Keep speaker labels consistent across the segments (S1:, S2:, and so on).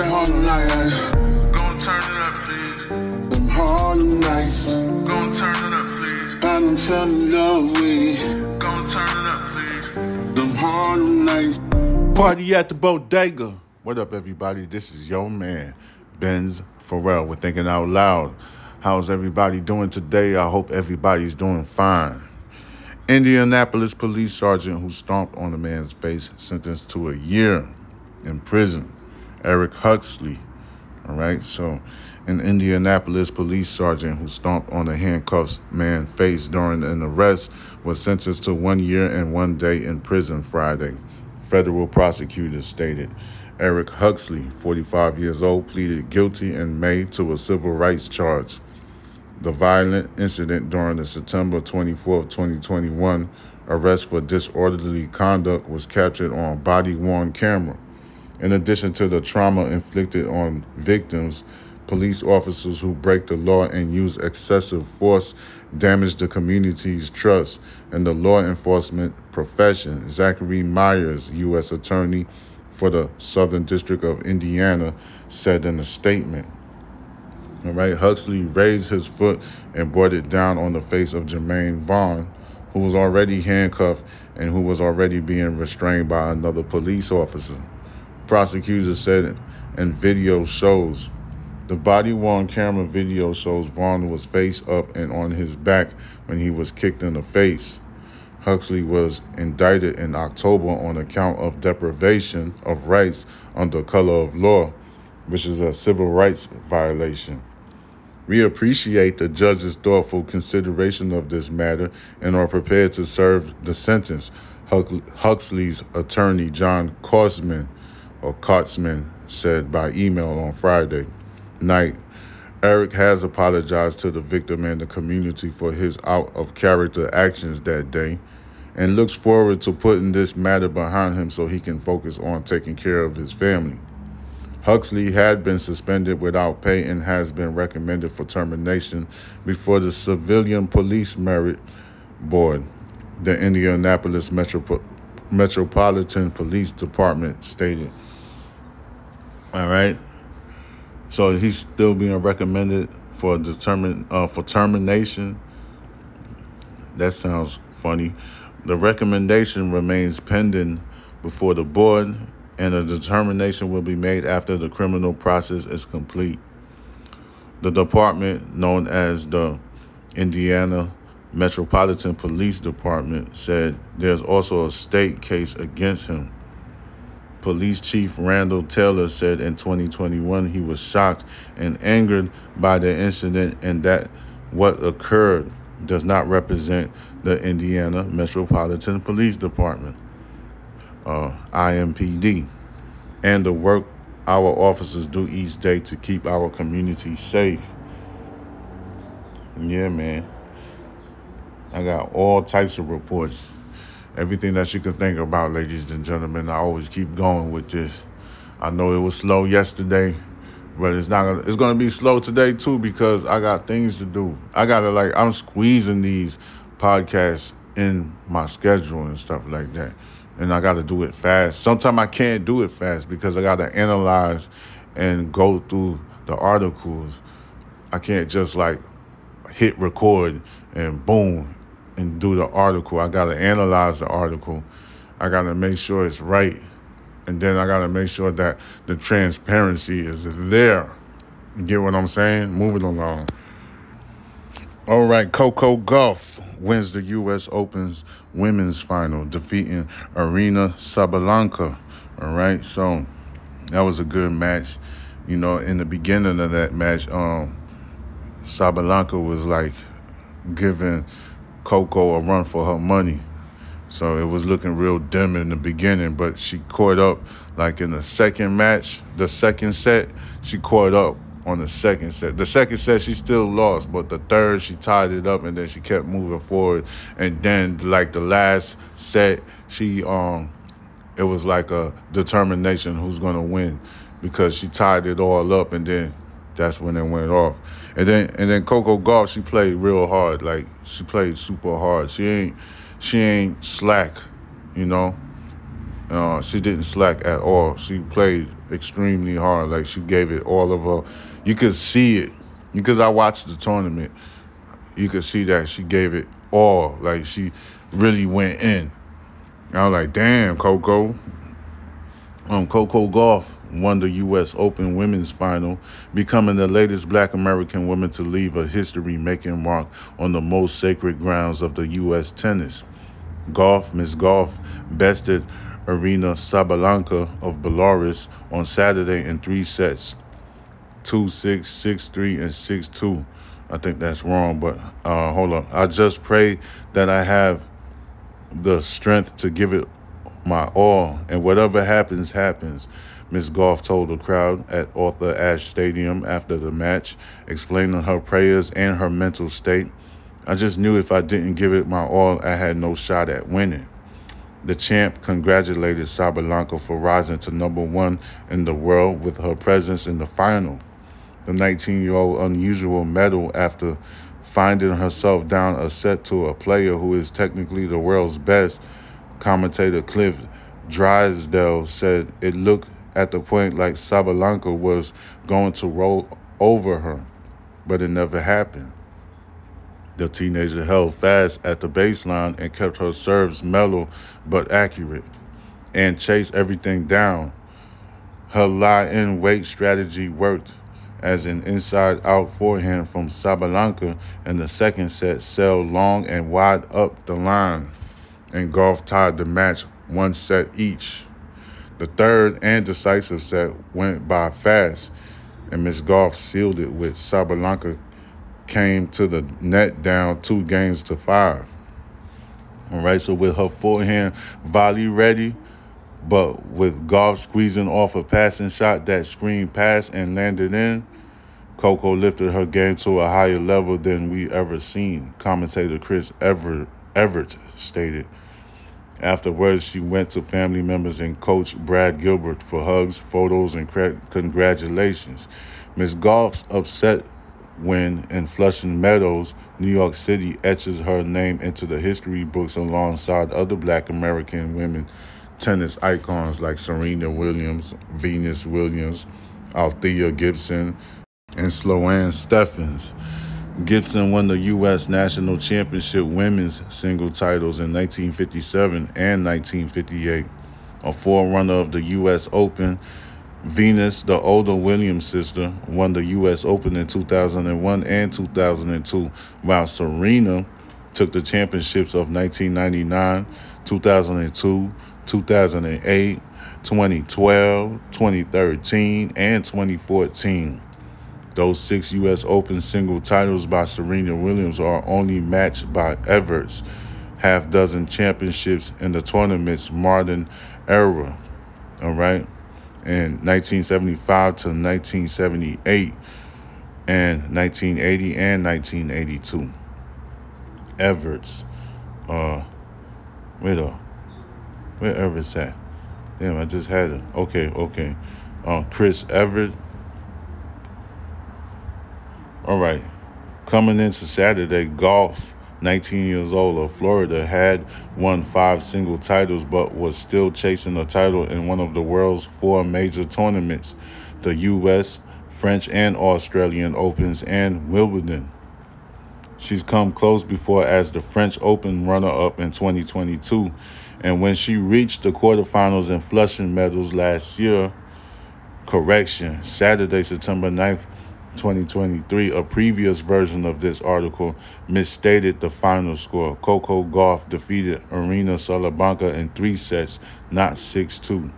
S1: that Harlem night.
S2: Gon' turn it up, please.
S1: Them Harlem nights.
S2: Gon' turn it up, please.
S1: I done fell in love with it.
S2: Gon' turn it up, please.
S1: Them Harlem nights.
S3: Party at the bodega. What up, everybody? This is your man, Benz Farel. We're thinking out loud. How's everybody doing today? I hope everybody's doing fine. Indianapolis police sergeant who stomped on a man's face sentenced to a year in prison. Eric Huxley. All right, so an Indianapolis police sergeant who stomped on a handcuffed man's face during an arrest was sentenced to one year and one day in prison Friday. Federal prosecutors stated. Eric Huxley, 45 years old, pleaded guilty in May to a civil rights charge. The violent incident during the September 24, 2021 arrest for disorderly conduct was captured on body worn camera. In addition to the trauma inflicted on victims, police officers who break the law and use excessive force damage the community's trust in the law enforcement profession. Zachary Myers, U.S. Attorney for the Southern District of Indiana, said in a statement. All right, Huxley raised his foot and brought it down on the face of Jermaine Vaughn, who was already handcuffed and who was already being restrained by another police officer. Prosecutors said and video shows. The body worn camera video shows Vaughn was face up and on his back when he was kicked in the face. Huxley was indicted in October on account of deprivation of rights under color of law, which is a civil rights violation. We appreciate the judge's thoughtful consideration of this matter and are prepared to serve the sentence, Huxley's attorney John Korsman or Kotzman said by email on Friday night. Eric has apologized to the victim and the community for his out of character actions that day and looks forward to putting this matter behind him so he can focus on taking care of his family. Huxley had been suspended without pay and has been recommended for termination before the Civilian Police Merit Board, the Indianapolis Metropo- Metropolitan Police Department stated. All right. So he's still being recommended for determine uh, for termination. That sounds funny. The recommendation remains pending before the board, and a determination will be made after the criminal process is complete. The department, known as the Indiana Metropolitan Police Department, said there's also a state case against him. Police Chief Randall Taylor said in 2021 he was shocked and angered by the incident and that what occurred does not represent the Indiana Metropolitan Police Department, uh, IMPD, and the work our officers do each day to keep our community safe. Yeah, man. I got all types of reports. Everything that you can think about, ladies and gentlemen. I always keep going with this. I know it was slow yesterday, but it's not gonna it's gonna be slow today too because I got things to do. I gotta like I'm squeezing these podcasts in my schedule and stuff like that. And I gotta do it fast. Sometimes I can't do it fast because I gotta analyze and go through the articles. I can't just like hit record and boom and do the article. I gotta analyze the article. I gotta make sure it's right and then I got to make sure that the transparency is there. You get what I'm saying? Moving along. All right, Coco Gauff wins the U.S. Open's women's final, defeating Aryna Sabalenka. All right, so that was a good match. You know, in the beginning of that match, um, Sabalenka was like giving Coco a run for her money. So it was looking real dim in the beginning, but she caught up like in the second match, the second set, she caught up on the second set. The second set she still lost, but the third she tied it up and then she kept moving forward. And then like the last set, she um it was like a determination who's gonna win because she tied it all up and then that's when it went off. And then and then Coco Gauff, she played real hard. Like she played super hard. She ain't she ain't slack, you know. Uh, she didn't slack at all. She played extremely hard. Like she gave it all of her. You could see it because I watched the tournament. You could see that she gave it all. Like she really went in. I was like, damn, Coco. Um, Coco Gauff won the U.S. Open Women's Final, becoming the latest Black American woman to leave a history-making mark on the most sacred grounds of the U.S. tennis. Gauff, Miss Gauff, bested Aryna Sabalenka of Belarus on Saturday in three sets 2 6, 6 3, and 6 2. I think that's wrong, but uh, hold on. I just pray that I have the strength to give it my all, and whatever happens, happens. Miss Gauff told the crowd at Arthur Ashe Stadium after the match, explaining her prayers and her mental state. I just knew if I didn't give it my all, I had no shot at winning. The champ congratulated Sabalenka for rising to number one in the world with her presence in the final. The 19 year old unusual medal after finding herself down a set to a player who is technically the world's best. Commentator Cliff Drysdale said it looked at the point like Sabalenka was going to roll over her, but it never happened. The teenager held fast at the baseline and kept her serves mellow but accurate and chased everything down. Her lie in wait strategy worked as an inside out forehand from Sabalenka in the second set sailed long and wide up the line, and Gauff tied the match one set each. The third and decisive set went by fast, and Miss Gauff sealed it with Sabalenka came to the net down two games to five. All right, so with her forehand volley ready, but with Gauff squeezing off a passing shot that screened past and landed in, Coco lifted her game to a higher level than we ever seen, commentator Chris Ever- Everett stated. Afterwards, she went to family members and coach Brad Gilbert for hugs, photos, and congratulations. Miss Gauff's upset when in Flushing Meadows, New York City etches her name into the history books alongside other black American women tennis icons like Serena Williams, Venus Williams, Althea Gibson, and Sloane Stephens. Gibson won the U.S. National Championship women's single titles in 1957 and 1958, a forerunner of the U.S. Open Venus, the older Williams sister, won the U.S. Open in 2001 and 2002, while Serena took the championships of 1999, 2002, 2008, 2012, 2013, and 2014. Those six U.S. Open single titles by Serena Williams are only matched by Evert's half dozen championships in the tournament's modern era. All right in 1975 to 1978 and 1980 and 1982. Everts, uh, wait up, where Everts at? Damn, I just had it. Okay, okay. Uh, Chris Everett. All right, coming into Saturday, Gauff, 19 years old of Florida, had won five single titles but was still chasing a title in one of the world's four major tournaments the U.S., French, and Australian Opens, and Wimbledon. She's come close before as the French Open runner up in 2022. And when she reached the quarterfinals in Flushing Meadows last year, correction, Saturday, September 9th, 2023, a previous version of this article misstated the final score. Coco Gauff defeated Aryna Sabalenka in three sets, not 6 2.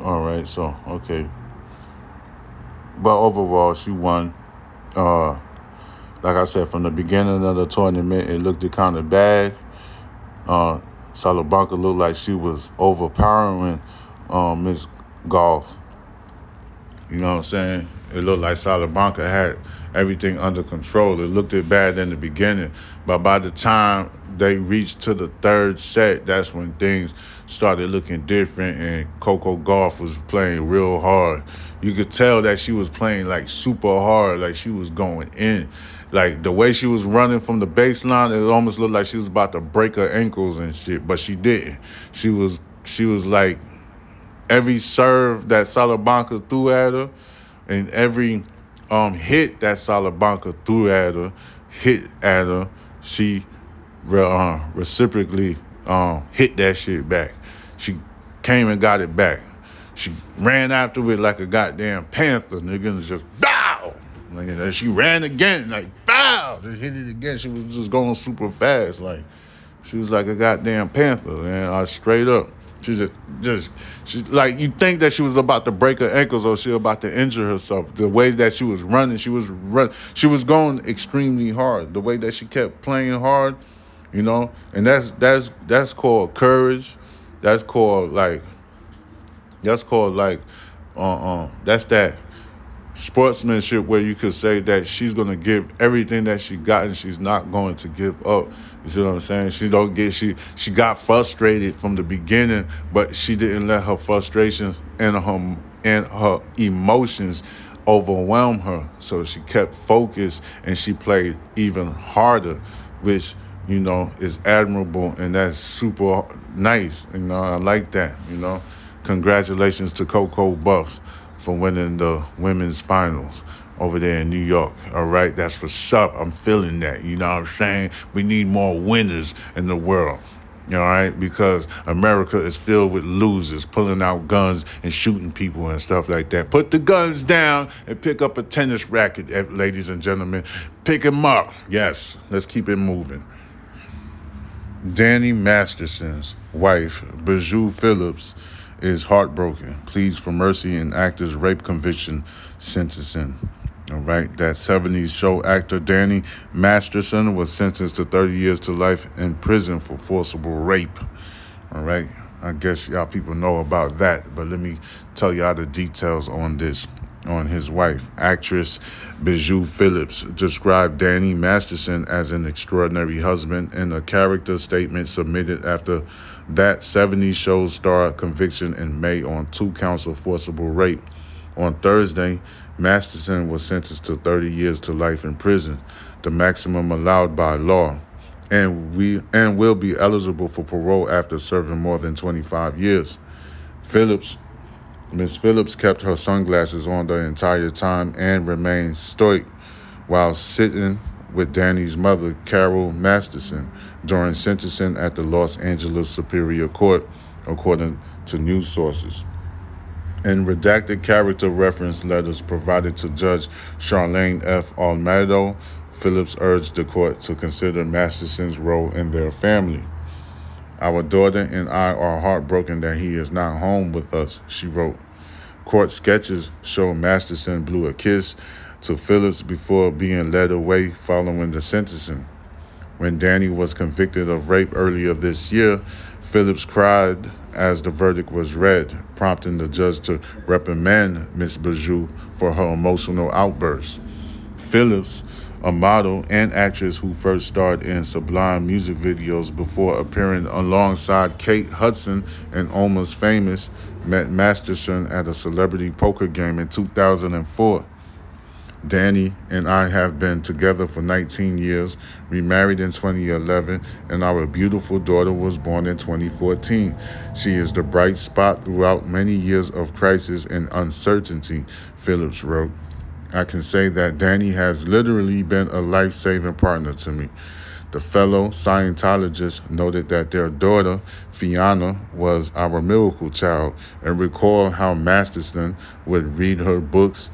S3: All right, so, okay. But overall, she won. Uh, like I said, from the beginning of the tournament, it looked kind of bad. Uh, Sabalenka looked like she was overpowering um, Miss Gauff. You know what I'm saying? It looked like Sabalenka had everything under control. It looked it bad in the beginning, but by the time they reached to the third set, that's when things started looking different, and Coco Gauff was playing real hard. You could tell that she was playing like super hard, like she was going in. Like the way she was running from the baseline, it almost looked like she was about to break her ankles and shit, but she didn't. She was she was like every serve that Salabanca threw at her and every um, hit that Salabanca threw at her, hit at her, she uh, reciprocally um, hit that shit back. She came and got it back. She ran after it like a goddamn panther, nigga, and just bow. Like, and she ran again, like bow, just hit it again. She was just going super fast, like she was like a goddamn panther, and I straight up. She just, just, she like you think that she was about to break her ankles or she about to injure herself. The way that she was running, she was run, she was going extremely hard. The way that she kept playing hard, you know, and that's that's that's called courage. That's called like, that's called like, uh, uh that's that sportsmanship where you could say that she's gonna give everything that she got and she's not going to give up. You see what I'm saying? She don't get she she got frustrated from the beginning, but she didn't let her frustrations and her and her emotions overwhelm her. So she kept focused and she played even harder, which you know is admirable and that's super nice. You know, I like that. You know, congratulations to Coco Buffs for winning the women's finals over there in New York. All right, that's what's up. I'm feeling that. You know what I'm saying? We need more winners in the world. All right, because America is filled with losers pulling out guns and shooting people and stuff like that. Put the guns down and pick up a tennis racket, eh, ladies and gentlemen. Pick them up. Yes, let's keep it moving. Danny Masterson's wife, Bijou Phillips, is heartbroken, pleads for mercy in actor's rape conviction sentencing. All right, that 70s show actor Danny Masterson was sentenced to 30 years to life in prison for forcible rape. All right, I guess y'all people know about that, but let me tell y'all the details on this. On his wife, actress Bijou Phillips described Danny Masterson as an extraordinary husband in a character statement submitted after that 70s show star conviction in May on two counts of forcible rape. On Thursday, Masterson was sentenced to 30 years to life in prison, the maximum allowed by law, and we and will be eligible for parole after serving more than 25 years. Phillips Miss Phillips kept her sunglasses on the entire time and remained stoic while sitting with Danny's mother, Carol Masterson, during sentencing at the Los Angeles Superior Court, according to news sources. In redacted character reference letters provided to Judge Charlaine F. Olmedo, Phillips urged the court to consider Masterson's role in their family. Our daughter and I are heartbroken that he is not home with us, she wrote. Court sketches show Masterson blew a kiss to Phillips before being led away following the sentencing. When Danny was convicted of rape earlier this year, Phillips cried as the verdict was read, prompting the judge to reprimand Miss Bijou for her emotional outburst. Phillips, a model and actress who first starred in Sublime music videos before appearing alongside Kate Hudson and Almost Famous, met Masterson at a celebrity poker game in 2004. Danny and I have been together for 19 years, remarried in 2011, and our beautiful daughter was born in 2014. She is the bright spot throughout many years of crisis and uncertainty, Phillips wrote. I can say that Danny has literally been a life saving partner to me. The fellow Scientologist noted that their daughter, Fiona, was our miracle child and recalled how Masterson would read her books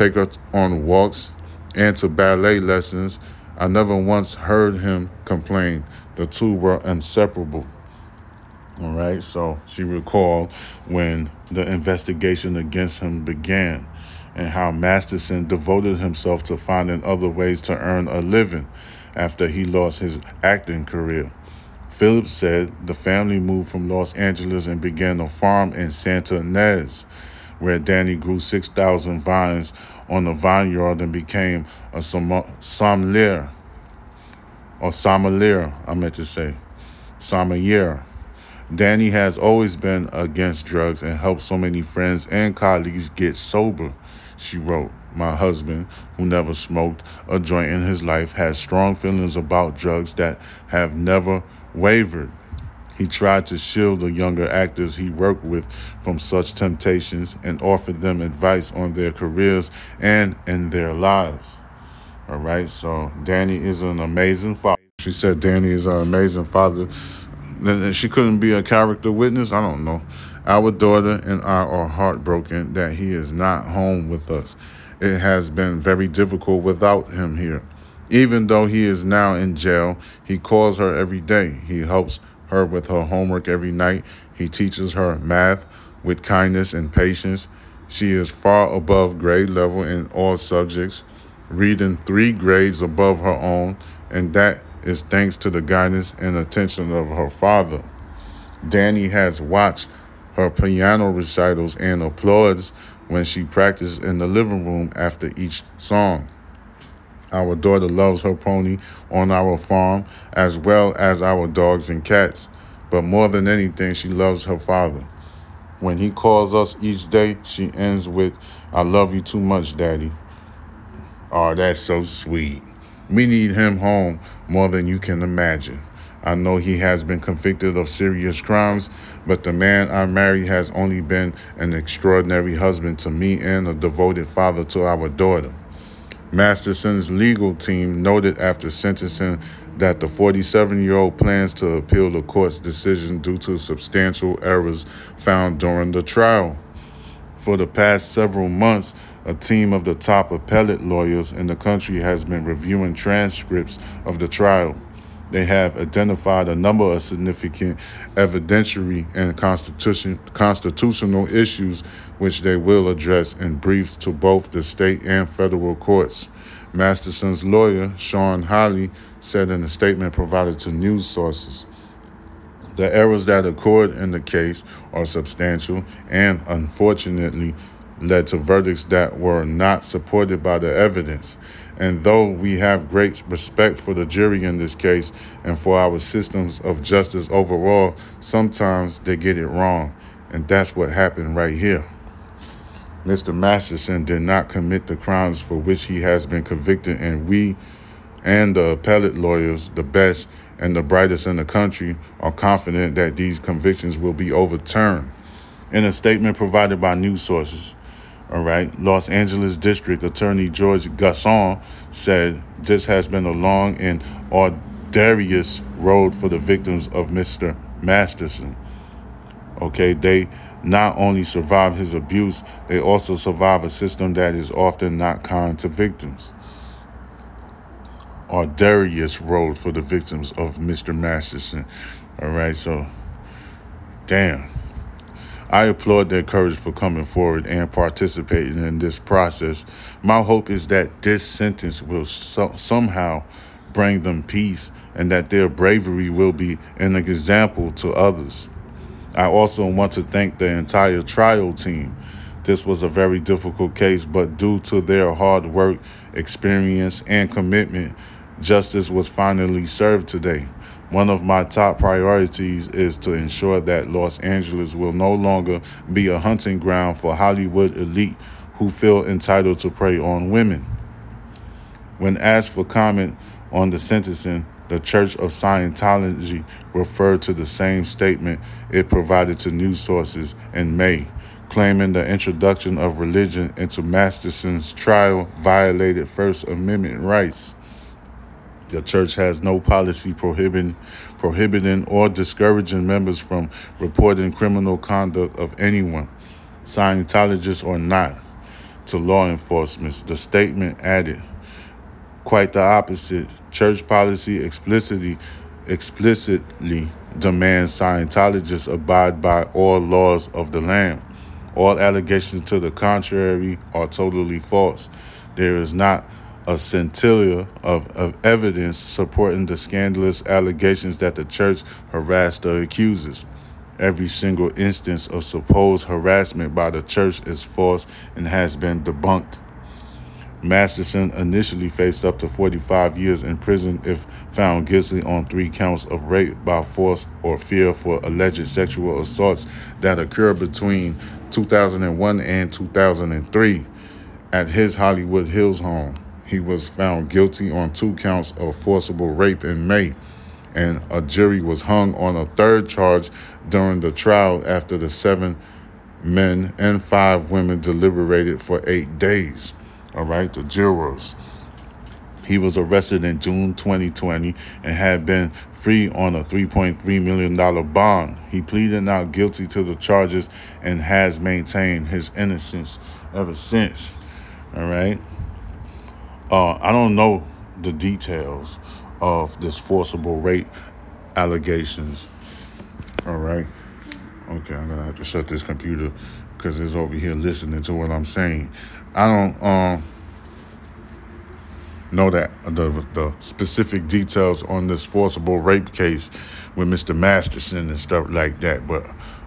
S3: take her on walks and to ballet lessons. I never once heard him complain. The two were inseparable. All right, so she recalled when the investigation against him began and how Masterson devoted himself to finding other ways to earn a living after he lost his acting career. Phillips said the family moved from Los Angeles and began a farm in Santa Ynez where Danny grew 6,000 vines on the vineyard and became a sommelier, or sommelier, I meant to say, sommelier. Danny has always been against drugs and helped so many friends and colleagues get sober, she wrote. My husband, who never smoked a joint in his life, has strong feelings about drugs that have never wavered. He tried to shield the younger actors he worked with from such temptations and offered them advice on their careers and in their lives. All right, so Danny is an amazing father. She said Danny is an amazing father. Then She couldn't be a character witness. I don't know. Our daughter and I are heartbroken that he is not home with us. It has been very difficult without him here. Even though he is now in jail, he calls her every day. He helps her with her homework every night. He teaches her math with kindness and patience. She is far above grade level in all subjects, reading three grades above her own, and that is thanks to the guidance and attention of her father. Danny has watched her piano recitals and applauds when she practices in the living room after each song. Our daughter loves her pony on our farm as well as our dogs and cats, but more than anything, she loves her father. When he calls us each day, she ends with, I love you too much, Daddy. Oh, that's so sweet. We need him home more than you can imagine. I know he has been convicted of serious crimes, but the man I marry has only been an extraordinary husband to me and a devoted father to our daughter. Masterson's legal team noted after sentencing that the 47 year old plans to appeal the court's decision due to substantial errors found during the trial. For the past several months, a team of the top appellate lawyers in the country has been reviewing transcripts of the trial. They have identified a number of significant evidentiary and constitution, constitutional issues which they will address in briefs to both the state and federal courts. Masterson's lawyer, Shawn Holley, said in a statement provided to news sources. The errors that occurred in the case are substantial and, unfortunately, led to verdicts that were not supported by the evidence. And though we have great respect for the jury in this case and for our systems of justice overall, sometimes they get it wrong. And that's what happened right here. Mr. Masterson did not commit the crimes for which he has been convicted, and we and the appellate lawyers, the best and the brightest in the country, are confident that these convictions will be overturned. In a statement provided by news sources, all right. Los Angeles District Attorney George Gascon said this has been a long and arduous road for the victims of Mr. Masterson. Okay, they not only survive his abuse, they also survive a system that is often not kind to victims. Arduous road for the victims of Mr. Masterson. All right, so damn. I applaud their courage for coming forward and participating in this process. My hope is that this sentence will so- somehow bring them peace and that their bravery will be an example to others. I also want to thank the entire trial team. This was a very difficult case, but due to their hard work, experience, and commitment, justice was finally served today. One of my top priorities is to ensure that Los Angeles will no longer be a hunting ground for Hollywood elite who feel entitled to prey on women. When asked for comment on the sentencing, the Church of Scientology referred to the same statement it provided to news sources in May, claiming the introduction of religion into Masterson's trial violated First Amendment rights. The church has no policy prohibiting, prohibiting or discouraging members from reporting criminal conduct of anyone, Scientologists or not, to law enforcement. The statement added, quite the opposite. Church policy explicitly explicitly demands Scientologists abide by all laws of the land. All allegations to the contrary are totally false. There is not a scintilla of, of evidence supporting the scandalous allegations that the church harassed the accusers. Every single instance of supposed harassment by the church is false and has been debunked. Masterson initially faced up to 45 years in prison if found guilty on three counts of rape by force or fear for alleged sexual assaults that occurred between 2001 and 2003 at his Hollywood Hills home. He was found guilty on two counts of forcible rape in May. and a jury was hung on a third charge during the trial after the seven men and five women deliberated for eight days. All right, the jurors. He was arrested in June 2020 and had been free on a $3.3 million bond. He pleaded not guilty to the charges and has maintained his innocence ever since. All right. Uh, I don't know the details of this forcible rape allegations. All right. Okay, I'm gonna have to shut this computer because it's over here listening to what I'm saying. I don't um know that the the specific details on this forcible rape case with Mr. Masterson and stuff like that, but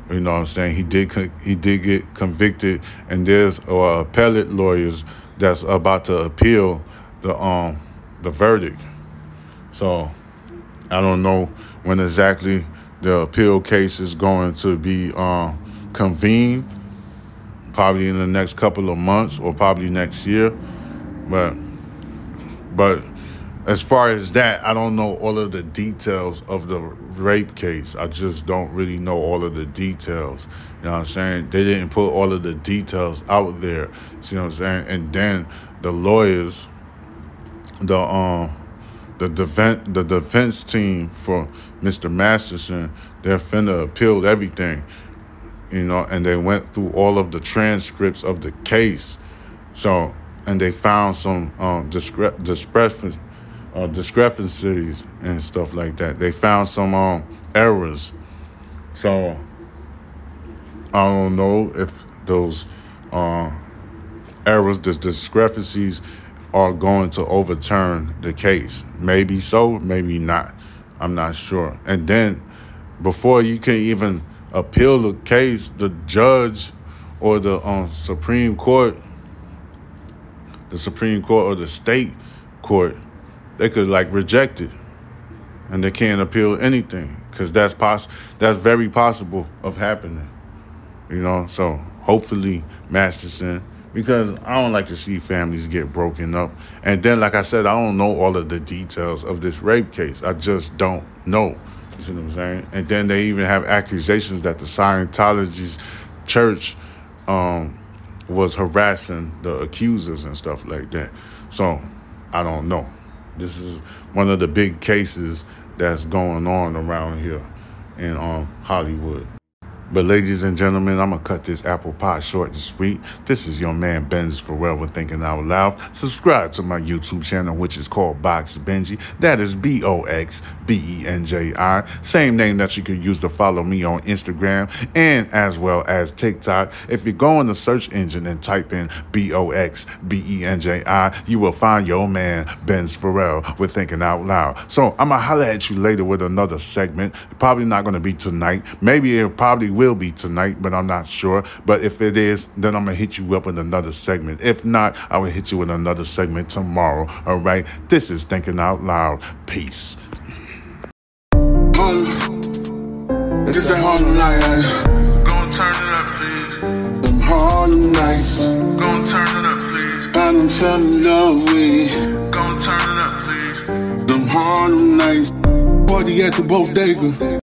S3: you know what I'm saying he did he did get convicted, and there's uh, appellate lawyers that's about to appeal the um the verdict. So I don't know when exactly the appeal case is going to be uh, convened. Probably in the next couple of months or probably next year, but but as far as that, I don't know all of the details of the rape case. I just don't really know all of the details. You know what I'm saying? They didn't put all of the details out there. See what I'm saying? And then the lawyers, the um the defense the defense team for Mr. Masterson, they're finna appeal everything. You know, and they went through all of the transcripts of the case. So and they found some um discre- discrepancies uh, discrepancies and stuff like that. They found some um, errors. So I don't know if those uh, errors, the discrepancies, are going to overturn the case. Maybe so, maybe not. I'm not sure. And then before you can even appeal the case, the judge or the um, Supreme Court, the Supreme Court or the state court, they could like reject it, and they can't appeal anything because that's poss- that's very possible of happening. You know, so hopefully Masterson because I don't like to see families get broken up. And then, like I said, I don't know all of the details of this rape case. I just don't know. You see what I'm saying? And then they even have accusations that the Scientology's church um, was harassing the accusers and stuff like that. So I don't know. This is one of the big cases that's going on around here in um, Hollywood. But ladies and gentlemen, I'm gonna cut this apple pie short and sweet. This is your man Benz Forever Thinking Out Loud. Subscribe to my YouTube channel, which is called Box Benji. That is B O X B E N J I. Same name that you can use to follow me on Instagram and as well as TikTok. If you go in the search engine and type in B O X B E N J I, you will find your man Benz Farel with Thinking Out Loud. So I'm gonna holler at you later with another segment. Probably not gonna be tonight. Maybe it probably will be tonight, but I'm not sure. But if it is, then I'm gonna hit you up with another segment. If not, I will hit you with another segment tomorrow. All right. This is Thinking Out Loud. Peace.
S1: It's that Harlem night.
S2: Gon' turn it up, please.
S1: Them Harlem nights.
S2: Gon' turn it up, please.
S1: I done fell in love with it.
S2: Gon' turn it up, please.
S1: Them Harlem nights. Party at the bodega.